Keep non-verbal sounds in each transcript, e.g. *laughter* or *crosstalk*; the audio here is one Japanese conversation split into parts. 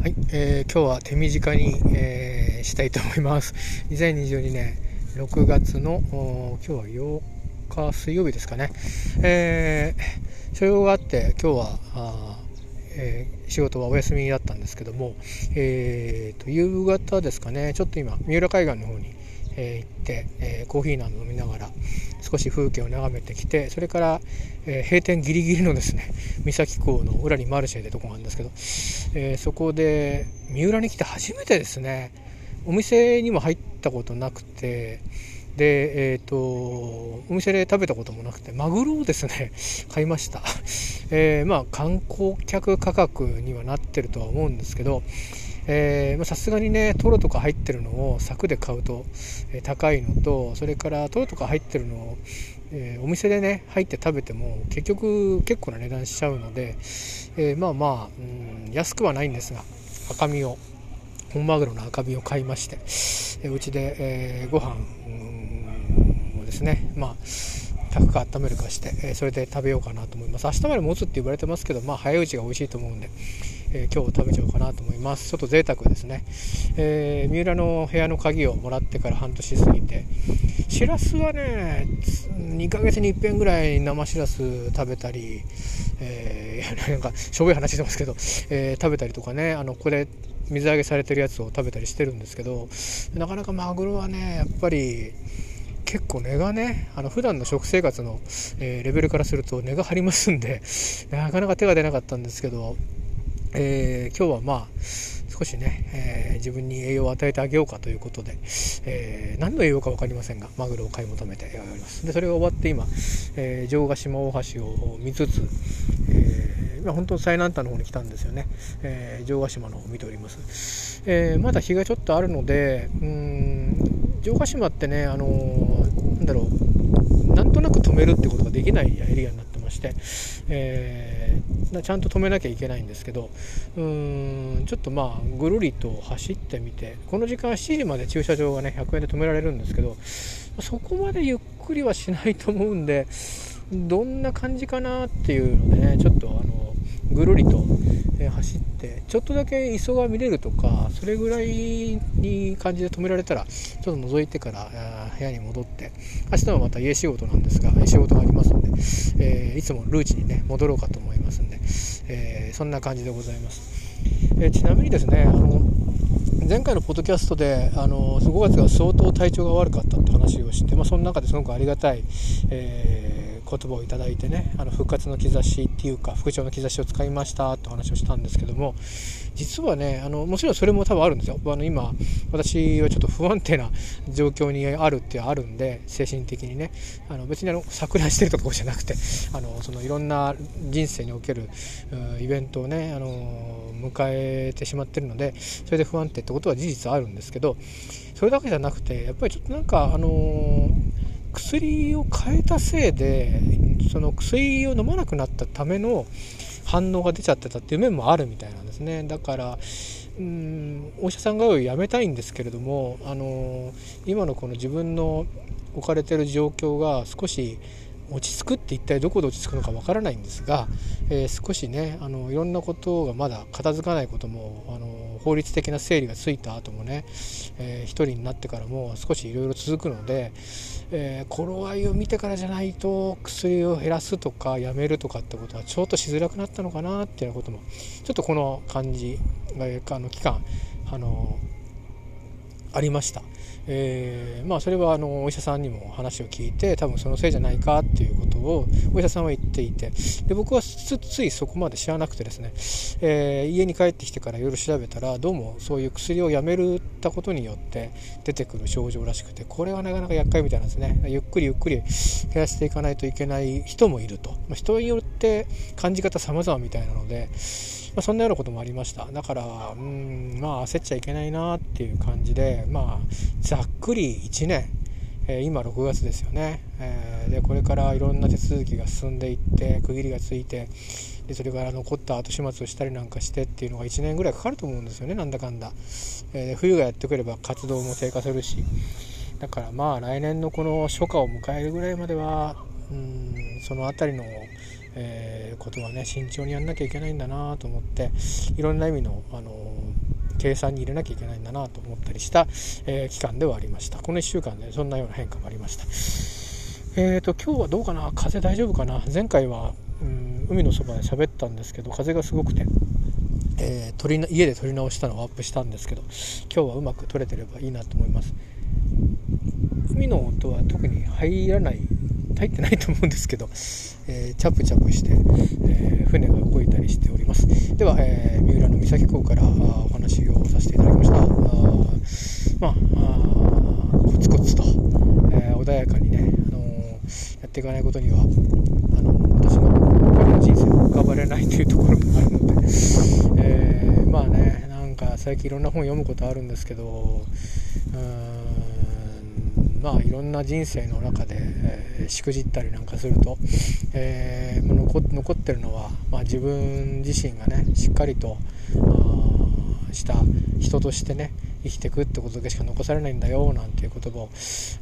はい、えー、今日は手短に、えー、したいと思います。*laughs* 2022年6月の今日は8日水曜日ですかね。えー、所用があって今日はあ、えー、仕事はお休みだったんですけども、えーと、夕方ですかね、ちょっと今三浦海岸の方に、え、行って、え、コーヒーなど飲みながら少し風景を眺めてきてそれから、え、閉店ギリギリのですね三崎港の裏にマルシェでとこがあるんですけど、え、そこで三浦に来て初めてですねお店にも入ったことなくてで、えーと、お店で食べたこともなくてマグロをですね買いました、えー、まあ観光客価格にはなってるとは思うんですけどさすがにねトロとか入ってるのを柵で買うと、えー、高いのとそれからトロとか入ってるのを、えー、お店でね入って食べても結局結構な値段しちゃうので、えー、まあまあ、うん、安くはないんですが赤身を本マグロの赤身を買いまして、えうちで、えー、ご飯をですね。まあ炊くか温めるかして、えそれで食べようかなと思います。明日まで持つって言われてますけどまあ早いうちが美味しいと思うんで、えー、今日食べちゃおうかなと思います。ちょっと贅沢ですね、えー、三浦の部屋の鍵をもらってから半年過ぎてしらすはね2ヶ月に一遍ぐらい生しらす食べたり、えー、*laughs* なんかしょぼい話してますけど、えー、食べたりとかねあのこれ水揚げされてるやつを食べたりしてるんですけどなかなかマグロはねやっぱり結構値がねあの普段の食生活の、えー、レベルからすると値が張りますんで *laughs* なかなか手が出なかったんですけどえー、今日はまあ少しね、えー、自分に栄養を与えてあげようかということで、えー、何の栄養か分かりませんがマグロを買い求めております。でそれが終わって今、え城ヶ島大橋を見つつ、えー、今本当最南端の方に来たんですよね、え城ヶ島の方を見ております、えまだ日がちょっとあるのでうん城ヶ島ってねあのだろう。なんとなく止めるってことができないエリアになってまして、えー、ちゃんと止めなきゃいけないんですけどうーんちょっとまあぐるりと走ってみてこの時間7時まで駐車場がね100円で止められるんですけどそこまでゆっくりはしないと思うんでどんな感じかなっていうのでねちょっとぐるりと、え走ってちょっとだけ磯が見れるとかそれぐらいに感じで止められたらちょっと覗いてから部屋に戻って明日はまた家仕事なんですが仕事がありますんで、えー、いつもルーチにね戻ろうかと思いますんで、えー、そんな感じでございます、え、ちなみにですねあの前回のポッドキャストであの5月が相当体調が悪かったって話をして、まあ、その中ですごくありがたい、えー言葉をいただいてねあの復活の兆しっていうか復調の兆しを使いましたって話をしたんですけども実はねあのもちろんそれも多分あるんですよ。あの今私はちょっと不安定な状況にあるってあるんで精神的にね。あの別にあの錯乱してるところじゃなくてあのそのいろんな人生におけるイベントをねあの迎えてしまってるのでそれで不安定ってことは事実あるんですけどそれだけじゃなくてやっぱりちょっとなんかあの薬を変えたせいでその薬を飲まなくなったための反応が出ちゃってたっていう面もあるみたいなんですね。だからうんお医者さんがやめたいんですけれどもあの今のこの自分の置かれてる状況が少し落ち着くって一体どこで落ち着くのかわからないんですが、えー、少しねあのいろんなことがまだ片付かないこともあの法律的な整理がついた後もね、えー、一人になってからも少しいろいろ続くので、えー、頃合いを見てからじゃないと薬を減らすとかやめるとかってことはちょっとしづらくなったのかなっていうようなこともちょっとこの感じあの期間あのありました。えー、まあそれはあのお医者さんにも話を聞いて多分そのせいじゃないかっていうことをお医者さんは言っていてで僕はついそこまで知らなくてですね、えー、家に帰ってきてからいろいろ調べたらどうもそういう薬をやめるたことによって出てくる症状らしくてこれはなかなか厄介みたいなんですね。ゆっくりゆっくり減らしていかないといけない人もいると、ま、人によって感じ方様々みたいなのでまあ、そんなようなこともありました。だからうんまあ焦っちゃいけないなっていう感じでまあざっくり1年、え、今6月ですよね、えー、でこれからいろんな手続きが進んでいって区切りがついてでそれから残った後始末をしたりなんかしてっていうのが1年ぐらいかかると思うんですよね。なんだかんだ、えー、冬がやってくれば活動も低下するし。だからまあ来年のこの初夏を迎えるぐらいまではうんその辺りのえー、ことはね慎重にやんなきゃいけないんだなと思っていろんな意味の、あの計算に入れなきゃいけないんだなと思ったりした、えー、期間ではありました。この1週間でそんなような変化もありました。えーと今日はどうかな？風大丈夫かな？前回はうん海のそばで喋ったんですけど風がすごくてえー、撮り家で撮り直したのをアップしたんですけど今日はうまく撮れてればいいなと思います。海の音は特に入らない入ってないと思うんですけど、えー、チャプチャプして、えー、船が動いたりしております。では、えー、三浦の三崎港からお話をさせていただきました。あまあコツコツと、え穏やかにね、あのやっていかないことにはあの私のこれの人生を浮かばれないというところもあるので、えまあねなんか最近いろんな本読むことあるんですけどうんまあいろんな人生の中で、えー、しくじったりなんかすると、えー、残残ってるのは、まあ、自分自身がねしっかりとした人としてね生きていくってことだけしか残されないんだよなんていう言葉を、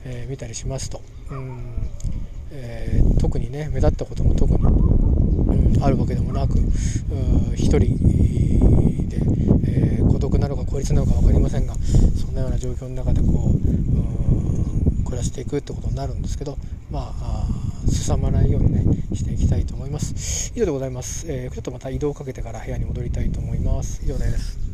えー、見たりしますと。うん、えー、特にね目立ったことも特に、うん、あるわけでもなく一人で、えー、孤独なのか孤立なのか分かりませんがそんなような状況の中でこう暮らしていくってことになるんですけどまあすさまないようにねしていきたいと思います。以上でございます、えー、ちょっとまた移動をかけてから部屋に戻りたいと思います。以上です。